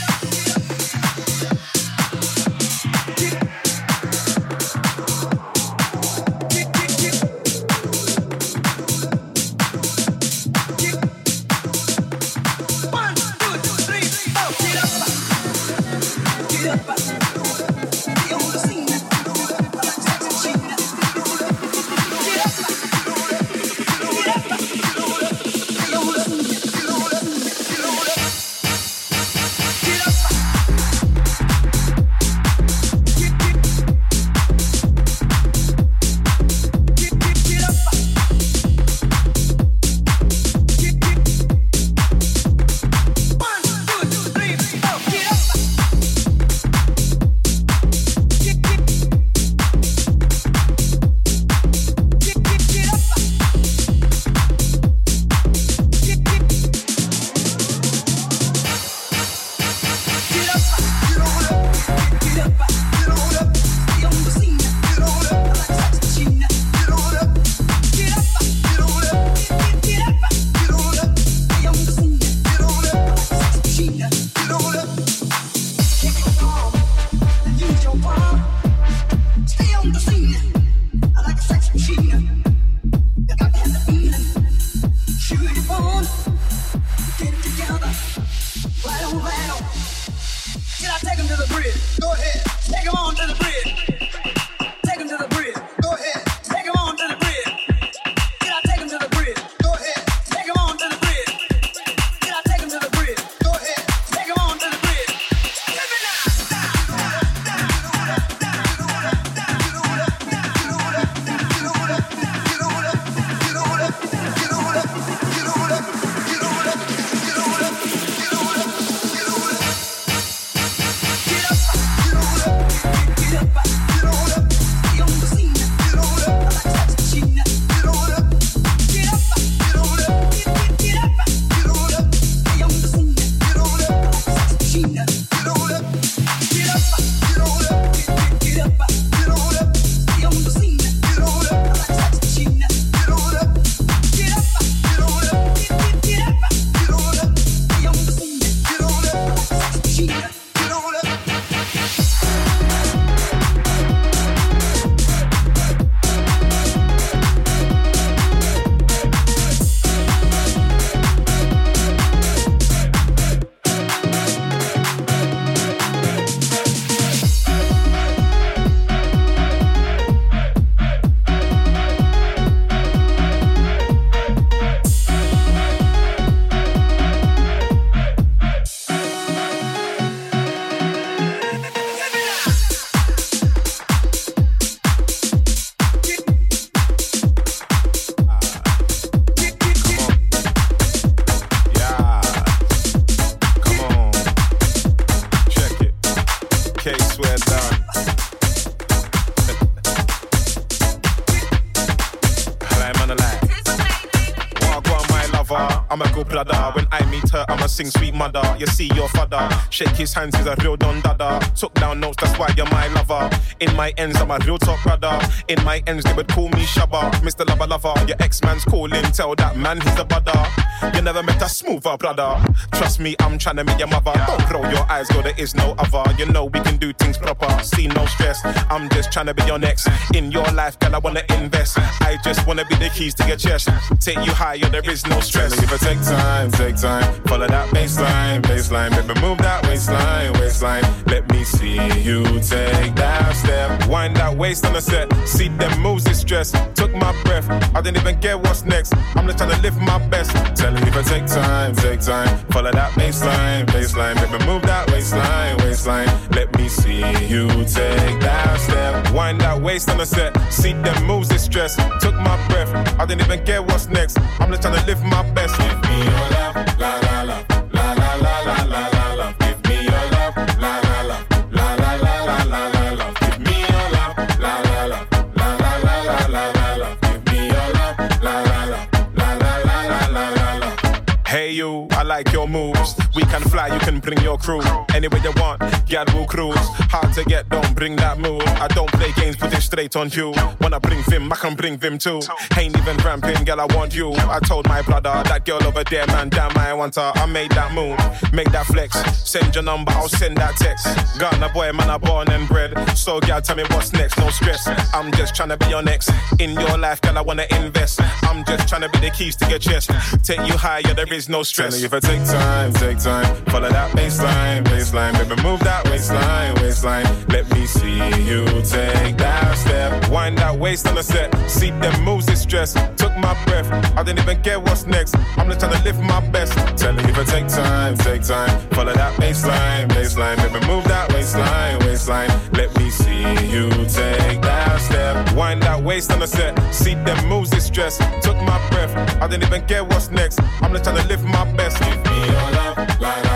Sing sweet mother. You see your father, shake his hands, he's a real don dada. Took down notes, that's why you're my lover. In my ends, I'm a real top brother. In my ends, they would call me Shabba, Mr. Lover Lover. Your ex-man's calling, tell that man he's a brother. You never met a smoother brother. Trust me, I'm trying to meet your mother. Don't roll your eyes, girl, there is no other. You know we can do things proper. See no stress. I'm just trying to be your next. In your life, girl, I wanna invest. I just wanna be the keys to your chest. Take you higher, there is no stress. If I take time, take time, follow that baseline, baseline, baby, move that waistline, waistline. Let me see you take that step. Wind that waist on the set. See them moves, it's stress. Took my breath. I didn't even care what's next. I'm just trying to live my best. Tell me if I take time, take time, follow that baseline, baseline, baby, move that waistline, waistline. Let me see you take that step. Wind that waist on the set. See them moves, it's stress. Took my breath. I didn't even care what's next. I'm just trying to live my best. Give me your love, la, la la moves. We can fly, you can bring your crew. Anywhere you want, girl will cruise. Hard to get, don't bring that move. I don't play games, put it straight on you. Wanna bring Vim, I can bring Vim too. Ain't even ramping, girl, I want you. I told my brother, that girl over there, man, damn, I want her. I made that move, make that flex. Send your number, I'll send that text. Ghana boy, man, I born and bred. So, girl, tell me what's next, no stress. I'm just trying to be your next. In your life, girl, I wanna invest. I'm just trying to be the keys to your chest. Take you higher, there is no stress. Tell me if I take time, take time, follow that baseline, baseline, baby, move that waistline, waistline. Let me see you take that step. Wind that waist on the set. See them moves, it's stress. Took my breath. I didn't even care what's next. I'm just trying to live my best. Tell me if I take time, take time, follow that baseline, baseline, baby, move that waistline, waistline. Let me see you take that step. Wind that waist on the set. See them moves, it's stress. Took my breath. I didn't even care what's next. I'm just trying to live my best. Give me your love, la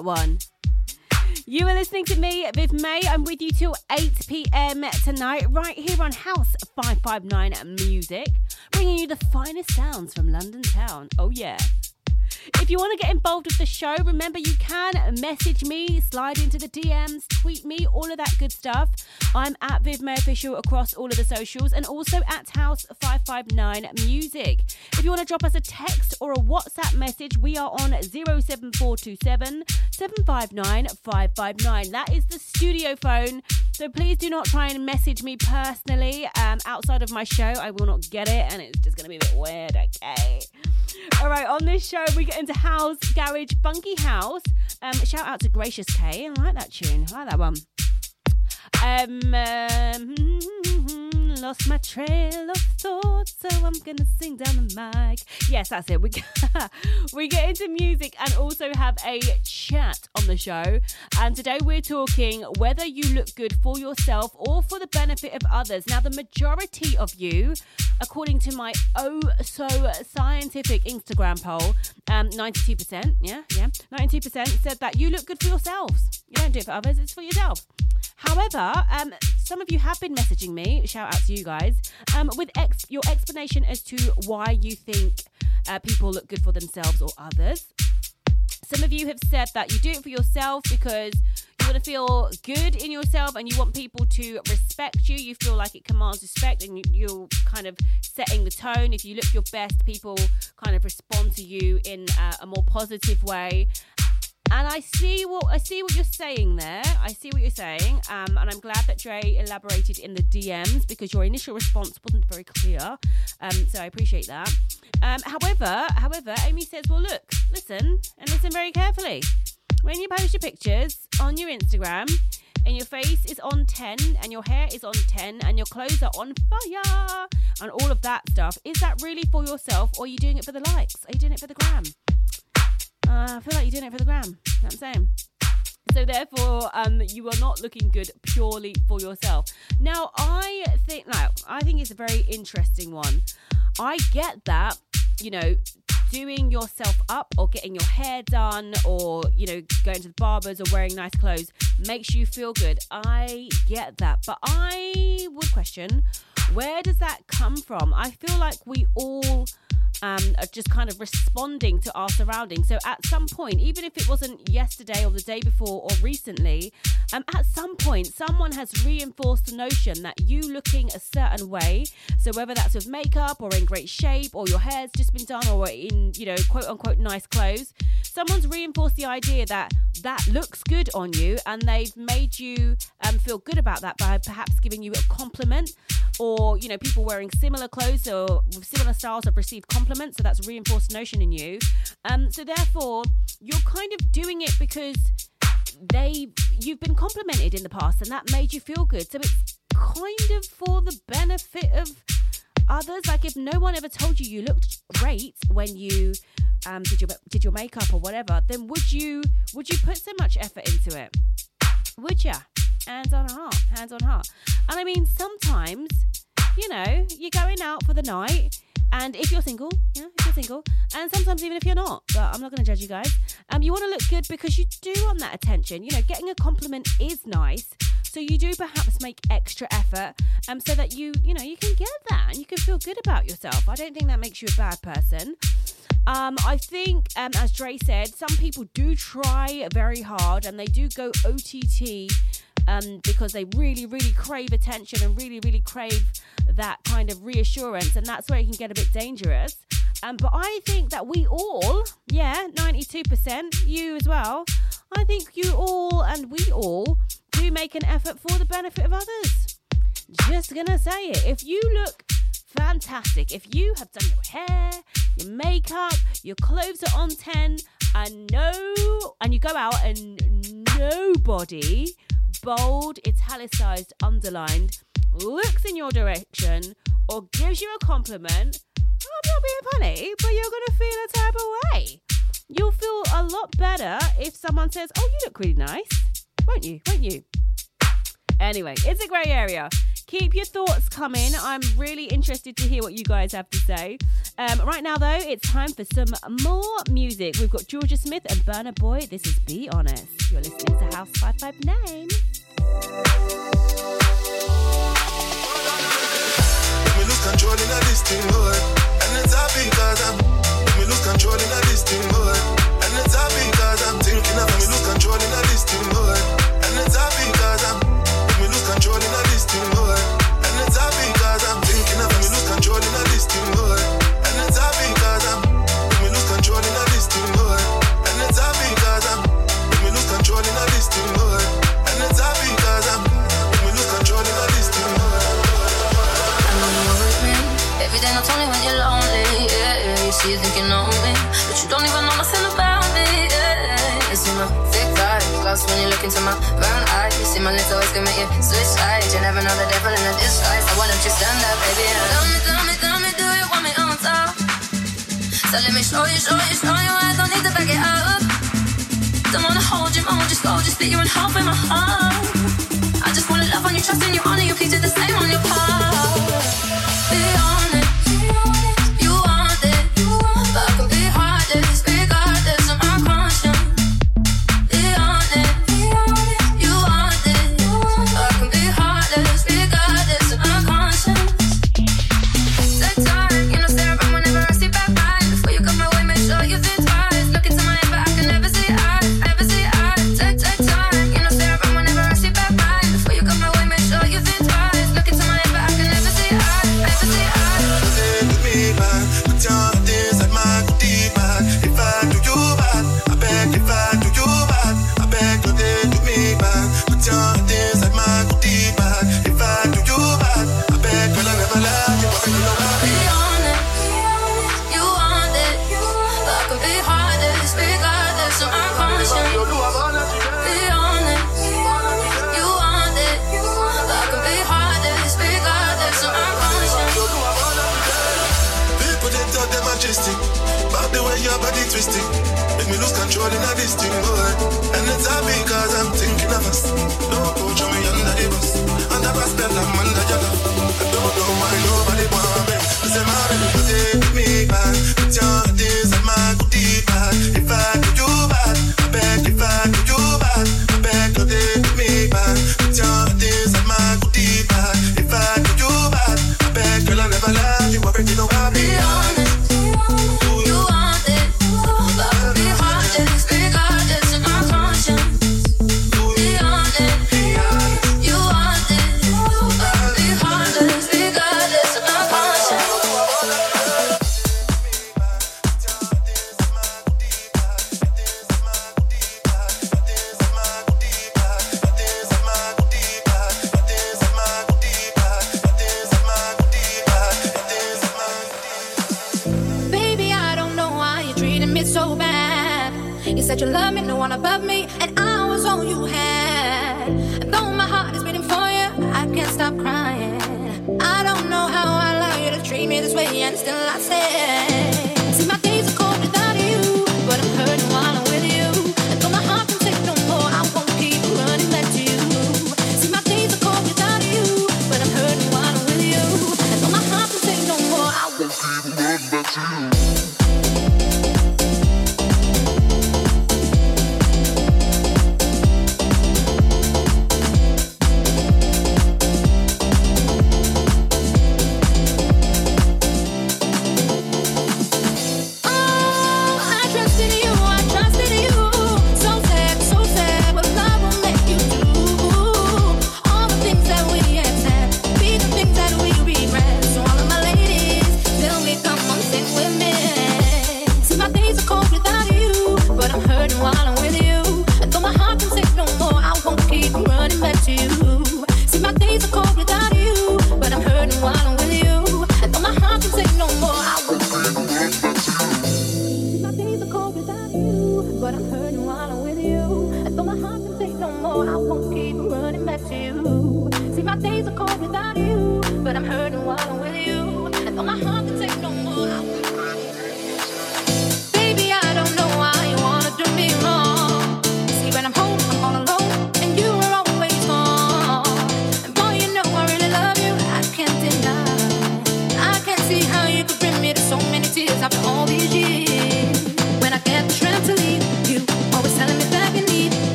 that one. You are listening to me, Viv May. I'm with you till 8 pm tonight, right here on House 559 Music, bringing you the finest sounds from London town. Oh, yeah. If you want to get involved with the show, remember you can message me, slide into the DMs, tweet me, all of that good stuff. I'm at Viv May Official across all of the socials and also at House559 Music. If you want to drop us a text or a WhatsApp message, we are on 07427 759 559. That is the studio phone. So please do not try and message me personally um, outside of my show. I will not get it and it's just going to be a bit weird, okay? All right, on this show, we get into house, garage, funky house. Um, shout out to Gracious K. I like that tune. I like that one. Um, um, lost my trail of thought, so I'm gonna sing down the mic. Yes, that's it. We [laughs] we get into music and also have a chat on the show. And today we're talking whether you look good for yourself or for the benefit of others. Now, the majority of you, according to my oh so scientific Instagram poll, um, 92%, yeah, yeah, 92% said that you look good for yourselves. You don't do it for others; it's for yourself. However, um, some of you have been messaging me, shout out to you guys, um, with ex- your explanation as to why you think uh, people look good for themselves or others. Some of you have said that you do it for yourself because you want to feel good in yourself and you want people to respect you. You feel like it commands respect and you, you're kind of setting the tone. If you look your best, people kind of respond to you in uh, a more positive way. And I see what I see what you're saying there. I see what you're saying, um, and I'm glad that Dre elaborated in the DMs because your initial response wasn't very clear. Um, so I appreciate that. Um, however, however, Amy says, "Well, look, listen, and listen very carefully. When you post your pictures on your Instagram." And your face is on 10, and your hair is on 10, and your clothes are on fire, and all of that stuff. Is that really for yourself, or are you doing it for the likes? Are you doing it for the gram? Uh, I feel like you're doing it for the gram. You know what I'm saying? So therefore, um, you are not looking good purely for yourself. Now, I think now I think it's a very interesting one. I get that, you know, doing yourself up or getting your hair done or you know going to the barbers or wearing nice clothes makes you feel good. I get that, but I would question where does that come from? I feel like we all um, just kind of responding to our surroundings. So at some point, even if it wasn't yesterday or the day before or recently, um, at some point, someone has reinforced the notion that you looking a certain way. So whether that's with makeup or in great shape or your hair's just been done or in, you know, quote unquote nice clothes, someone's reinforced the idea that that looks good on you and they've made you um, feel good about that by perhaps giving you a compliment or, you know, people wearing similar clothes or similar styles have received compliments. So that's a reinforced notion in you. Um, so therefore, you're kind of doing it because they you've been complimented in the past and that made you feel good. So it's kind of for the benefit of others. Like if no one ever told you you looked great when you um, did your did your makeup or whatever, then would you would you put so much effort into it? Would ya? Hands on heart, hands on heart. And I mean, sometimes you know you're going out for the night. And if you're single, yeah, if you're single, and sometimes even if you're not, but I'm not going to judge you guys. Um, you want to look good because you do want that attention. You know, getting a compliment is nice, so you do perhaps make extra effort, um, so that you, you know, you can get that and you can feel good about yourself. I don't think that makes you a bad person. Um, I think, um, as Dre said, some people do try very hard and they do go OTT um, because they really, really crave attention and really, really crave that kind of reassurance, and that's where it can get a bit dangerous. Um, but I think that we all, yeah, 92%, you as well, I think you all and we all do make an effort for the benefit of others. Just gonna say it. If you look fantastic, if you have done your hair, your makeup, your clothes are on 10, and no, and you go out and nobody, bold, italicized, underlined, looks in your direction or gives you a compliment, I'm not being funny, but you're gonna feel a type of way. You'll feel a lot better if someone says, Oh, you look really nice. Won't you? Won't you? Anyway, it's a grey area. Keep your thoughts coming. I'm really interested to hear what you guys have to say. Um, right now, though, it's time for some more music. We've got Jorja Smith and Burna Boy. This is Be Honest. You're listening to House 559. Let me lose control in me slow you, slow you, slow you. I don't need to back it up. Don't wanna hold you, I want you slow, just beat you in half in my heart. I just wanna love on you, trust in you.